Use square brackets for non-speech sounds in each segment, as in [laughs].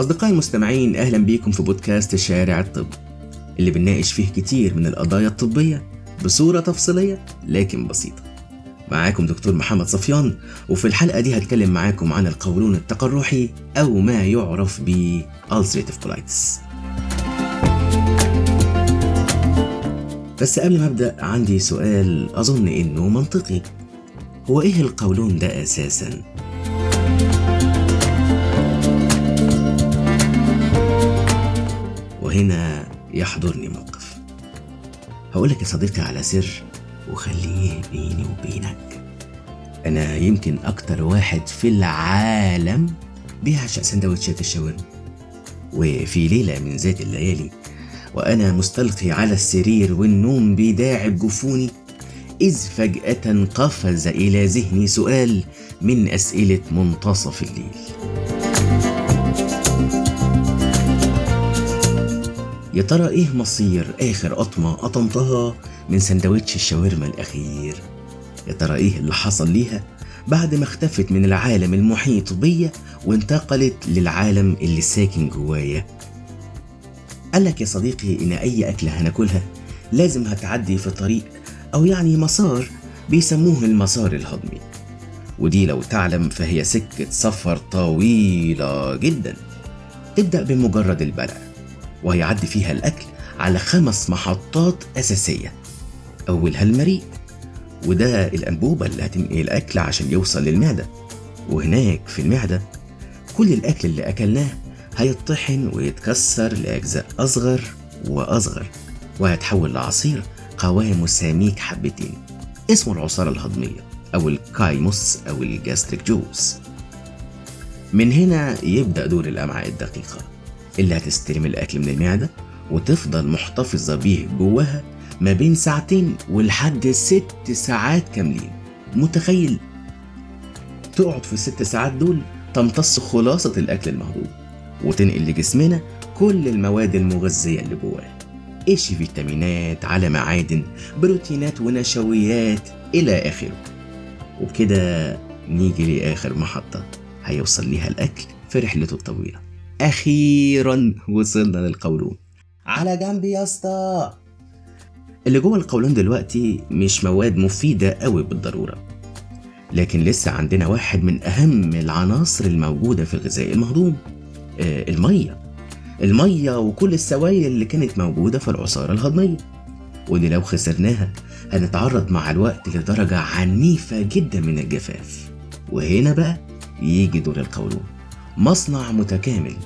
أصدقائي المستمعين أهلا بيكم في بودكاست شارع الطب اللي بنناقش فيه كتير من القضايا الطبية بصورة تفصيلية لكن بسيطة. معاكم دكتور محمد صفيان وفي الحلقة دي هتكلم معاكم عن القولون التقرحي أو ما يعرف ب ulcerative colitis. بس قبل ما أبدأ عندي سؤال أظن إنه منطقي. هو إيه القولون ده أساساً؟ وهنا يحضرني موقف. هقولك يا صديقي على سر وخليه بيني وبينك. أنا يمكن أكتر واحد في العالم بيعشق سندوتشات الشاورما وفي ليلة من ذات الليالي وأنا مستلقي على السرير والنوم بيداعب جفوني إذ فجأة قفز إلى ذهني سؤال من أسئلة منتصف الليل. يا ترى إيه مصير آخر قطمة قطمتها من سندوتش الشاورما الأخير؟ يا ترى إيه اللي حصل ليها بعد ما اختفت من العالم المحيط بيا وانتقلت للعالم اللي ساكن جوايا؟ قالك يا صديقي إن أي أكلة هناكلها لازم هتعدي في طريق أو يعني مسار بيسموه المسار الهضمي. ودي لو تعلم فهي سكة سفر طويلة جدا. تبدأ بمجرد البلع وهيعدي فيها الأكل على خمس محطات أساسية. أولها المريء وده الأنبوبة اللي هتنقل الأكل عشان يوصل للمعدة. وهناك في المعدة كل الأكل اللي أكلناه هيطحن ويتكسر لأجزاء أصغر وأصغر وهيتحول لعصير قوامه سميك حبتين. اسمه العصارة الهضمية أو الكايموس أو ال gastric juice من هنا يبدأ دور الأمعاء الدقيقة. اللي هتستلم الأكل من المعدة وتفضل محتفظة بيه جواها ما بين ساعتين ولحد ست ساعات كاملين. متخيل؟ تقعد في الست ساعات دول تمتص خلاصة الأكل المهضوم وتنقل لجسمنا كل المواد المغذية اللي جواه. إيش فيتامينات على معادن بروتينات ونشويات إلى آخره. وبكده نيجي لآخر محطة هيوصل ليها الأكل في رحلته الطويلة. أخيرا وصلنا للقولون على جنب يا أسطى. اللي جوه القولون دلوقتي مش مواد مفيدة قوي بالضرورة لكن لسه عندنا واحد من أهم العناصر الموجودة في الغذاء المهضوم. آه المية. المية وكل السوائل اللي كانت موجودة في العصارة الهضمية. ودي لو خسرناها هنتعرض مع الوقت لدرجة عنيفة جدا من الجفاف. وهنا بقى يجي دور القولون. مصنع متكامل.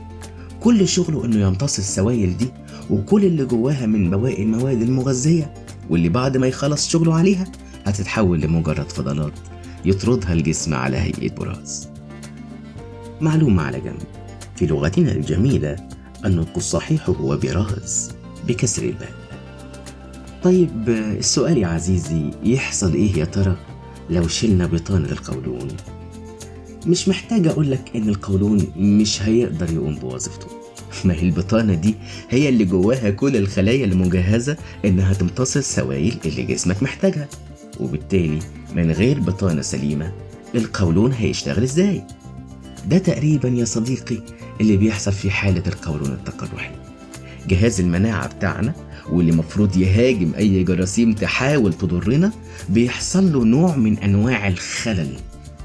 كل شغله إنه يمتص السوائل دي وكل اللي جواها من بواقي المواد المغذية واللي بعد ما يخلص شغله عليها هتتحول لمجرد فضلات يطردها الجسم على هيئة براز. معلومة على جنب. في لغتنا الجميلة النطق الصحيح هو براز بكسر الباء طيب السؤال يا عزيزي يحصل إيه يا ترى لو شلنا بطانة القولون مش محتاج أقول لك إن القولون مش هيقدر يقوم بوظيفته. [laughs] ما هي البطانة دي هي اللي جواها كل الخلايا المجهزة إنها تمتص السوائل اللي جسمك محتاجها. وبالتالي من غير بطانة سليمة القولون هيشتغل إزاي؟ ده تقريبا يا صديقي اللي بيحصل في حالة القولون التقرحي جهاز المناعة بتاعنا واللي مفروض يهاجم أي جراثيم تحاول تضرنا بيحصل له نوع من أنواع الخلل.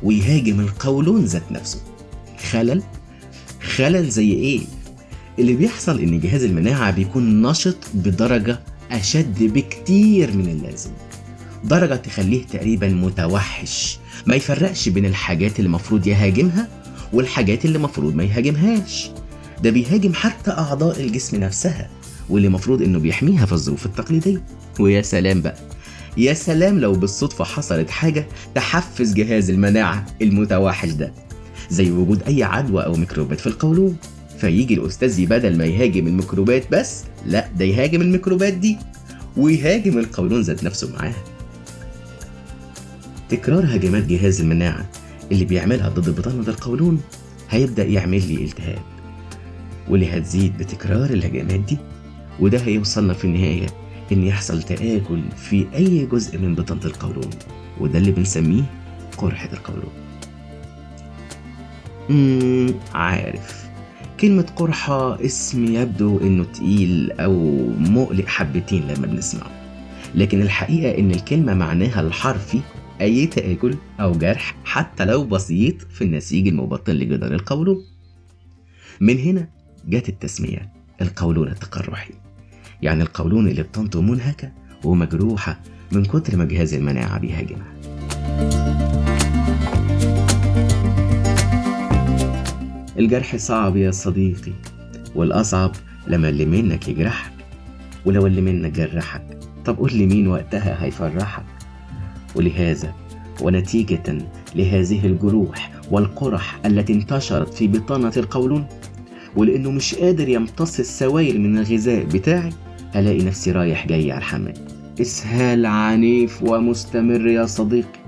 ويهاجم القولون ذات نفسه. خلل؟ خلل زي إيه؟ اللي بيحصل إن جهاز المناعة بيكون نشط بدرجة أشد بكتير من اللازم. درجة تخليه تقريبا متوحش. ما يفرقش بين الحاجات اللي المفروض يهاجمها والحاجات اللي المفروض ما يهاجمهاش. ده بيهاجم حتى أعضاء الجسم نفسها واللي مفروض إنه بيحميها في الظروف التقليدية. ويا سلام بقى. يا سلام لو بالصدفة حصلت حاجة تحفز جهاز المناعة المتوحش ده زي وجود أي عدوى أو ميكروبات في القولون. فيجي الأستاذ بدل ما يهاجم الميكروبات بس لا ده يهاجم الميكروبات دي ويهاجم القولون ذات نفسه معاها. تكرار هجمات جهاز المناعة اللي بيعملها ضد بطانة القولون هيبدأ يعمل لي التهاب واللي هتزيد بتكرار الهجمات دي وده هيوصلنا في النهاية إن يحصل تآكل في أي جزء من بطانة القولون وده اللي بنسميه قرحة القولون. امم عارف. كلمة قرحة اسم يبدو إنه تقيل أو مقلق حبتين لما بنسمعه. لكن الحقيقة إن الكلمة معناها الحرفي أي تآكل أو جرح حتى لو بسيط في النسيج المبطن لجدار القولون. من هنا جت التسمية القولون التقرحي. يعني القولون اللي بتنطق منهكة ومجروحة من كتر ما جهاز المناعة بيهاجمها. الجرح صعب يا صديقي والأصعب لما اللي منك يجرحك ولو اللي منك جرحك. طب قول لي مين وقتها هيفرحك؟ ولهذا ونتيجة لهذه الجروح والقرح التي انتشرت في بطانة القولون ولأنه مش قادر يمتص السوائل من الغذاء بتاعي هلاقي نفسي رايح جاي على الحمام إسهال عنيف ومستمر يا صديقي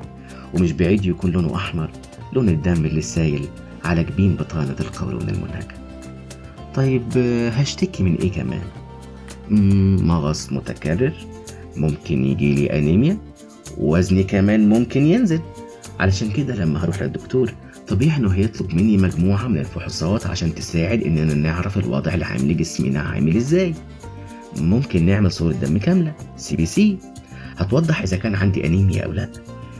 ومش بعيد يكون لونه أحمر لون الدم اللي سايل على جبين بطانة القولون المنهكة طيب هشتكي من إيه كمان؟ مغص متكرر ممكن يجي لي أنيميا وزني كمان ممكن ينزل. علشان كده لما هروح للدكتور طبيعي إنه هيطلب مني مجموعة من الفحوصات عشان تساعد إننا نعرف الوضع العام لجسمنا عامل إزاي. ممكن نعمل صورة دم كاملة. CBC هتوضح إذا كان عندي أنيميا أو لا.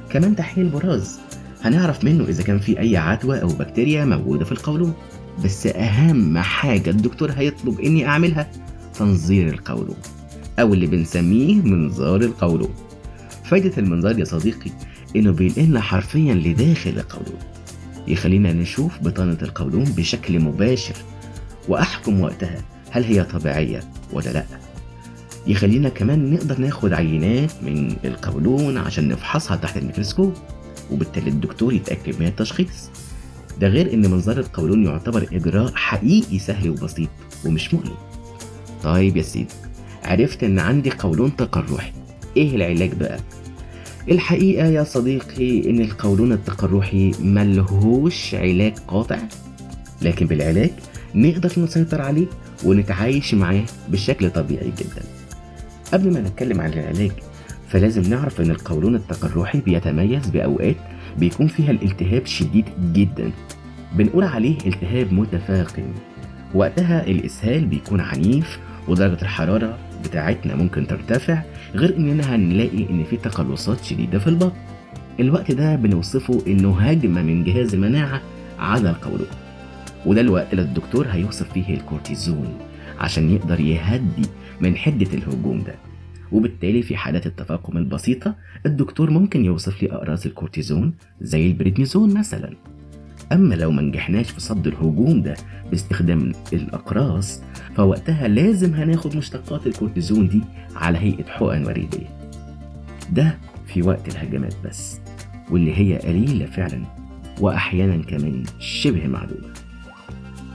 كمان تحليل براز. هنعرف منه إذا كان في أي عدوى أو بكتيريا موجودة في القولون. بس أهم حاجة الدكتور هيطلب إني أعملها تنظير القولون أو اللي بنسميه منظار القولون. فايدة المنظار يا صديقي إنه بينقلنا حرفيا لداخل القولون. يخلينا نشوف بطانة القولون بشكل مباشر وأحكم وقتها هل هي طبيعية ولا لأ. يخلينا كمان نقدر ناخد عينات من القولون عشان نفحصها تحت الميكروسكوب وبالتالي الدكتور يتأكد من التشخيص. ده غير إن منظار القولون يعتبر إجراء حقيقي سهل وبسيط ومش مؤلم طيب يا سيدي عرفت إن عندي قولون تقرحي. إيه العلاج بقى؟ الحقيقة يا صديقي إن القولون التقرحي ملهوش علاج قاطع لكن بالعلاج نقدر نسيطر عليه ونتعايش معاه بشكل طبيعي جدا. قبل ما نتكلم عن العلاج فلازم نعرف إن القولون التقرحي بيتميز بأوقات بيكون فيها الالتهاب شديد جدا. بنقول عليه التهاب متفاقم. وقتها الإسهال بيكون عنيف ودرجة الحرارة بتاعتنا ممكن ترتفع غير إننا هنلاقي إن في تقلصات شديدة في البطن. الوقت ده بنوصفه إنه هجمة من جهاز المناعة على القولون. وده الوقت اللي الدكتور هيوصف فيه الكورتيزون. عشان يقدر يهدي من حدة الهجوم ده. وبالتالي في حالات التفاقم البسيطة الدكتور ممكن يوصف لي أقراص الكورتيزون زي البريدنيزون مثلا. أما لو ما نجحناش في صد الهجوم ده باستخدام الأقراص فوقتها لازم هناخد مشتقات الكورتيزون دي على هيئة حقن وريدية. ده في وقت الهجمات بس واللي هي قليلة فعلا وأحيانا كمان شبه معدومة.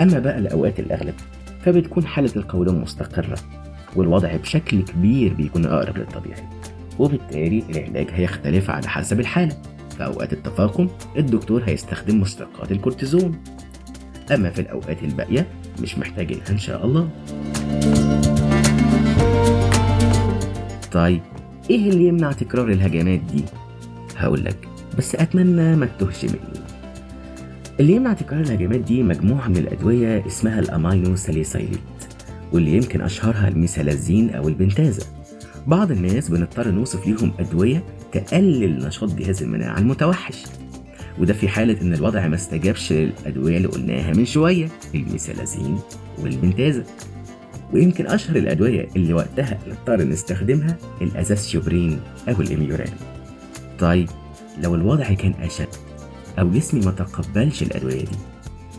أما بقى الأوقات الأغلب فبتكون حالة القولون مستقرة والوضع بشكل كبير بيكون أقرب للطبيعي وبالتالي العلاج هيختلف على حسب الحالة في أوقات التفاقم الدكتور هيستخدم مشتقات الكورتيزون. أما في الأوقات الباقية مش محتاجينها إن شاء الله. طيب إيه اللي يمنع تكرار الهجمات دي؟ هقول لك بس أتمنى ما تتوهش مني. اللي يمنع تكرار الهجمات دي مجموعة من الأدوية اسمها الأمينو ساليسايليت واللي يمكن أشهرها الميثالازين أو البنتازا بعض الناس بنضطر نوصف ليهم أدوية تقلل نشاط جهاز المناعة المتوحش. وده في حالة إن الوضع ما استجابش للأدوية اللي قلناها من شوية الميثالازين والبنتازا ويمكن أشهر الأدوية اللي وقتها نضطر نستخدمها الأزاثيوبرين أو الإيميوران. طيب لو الوضع كان أشد أو جسمي ما تقبلش الأدوية دي.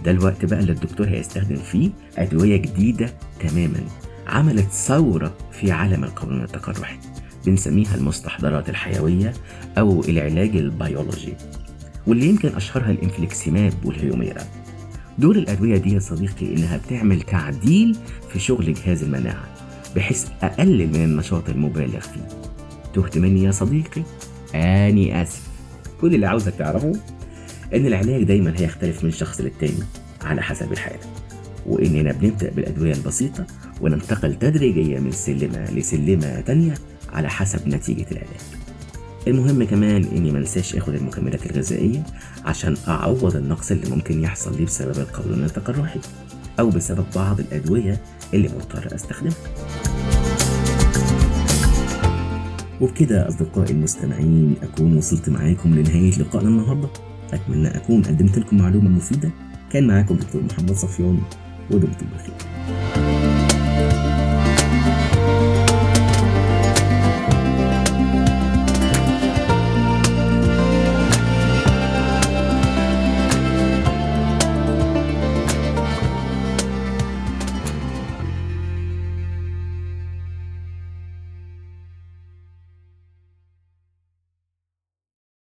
ده الوقت بقى اللي الدكتور هيستخدم فيه أدوية جديدة تماما عملت ثورة في عالم القولون التقرحي بنسميها المستحضرات الحيوية أو العلاج البيولوجي واللي يمكن أشهرها الإنفليكسيماب والهيوميرا. دور الأدوية دي يا صديقي إنها بتعمل تعديل في شغل جهاز المناعة بحيث أقلل من النشاط المبالغ فيه. تهت مني يا صديقي؟ أني آسف. كل اللي عاوزك تعرفه إن العلاج دايما هيختلف من شخص للتاني على حسب الحالة وإننا بنبدأ بالأدوية البسيطة وننتقل تدريجيا من سلمة لسلمة تانية على حسب نتيجة العلاج. المهم كمان إني منساش آخد المكملات الغذائية عشان أعوض النقص اللي ممكن يحصل لي بسبب القولون التقرحي أو بسبب بعض الأدوية اللي مضطر أستخدمها. وبكده أصدقائي المستمعين أكون وصلت معاكم لنهاية لقائنا النهاردة. أتمنى أكون قدمت لكم معلومة مفيدة. كان معاكم دكتور محمد صفيان ودمتم بخير.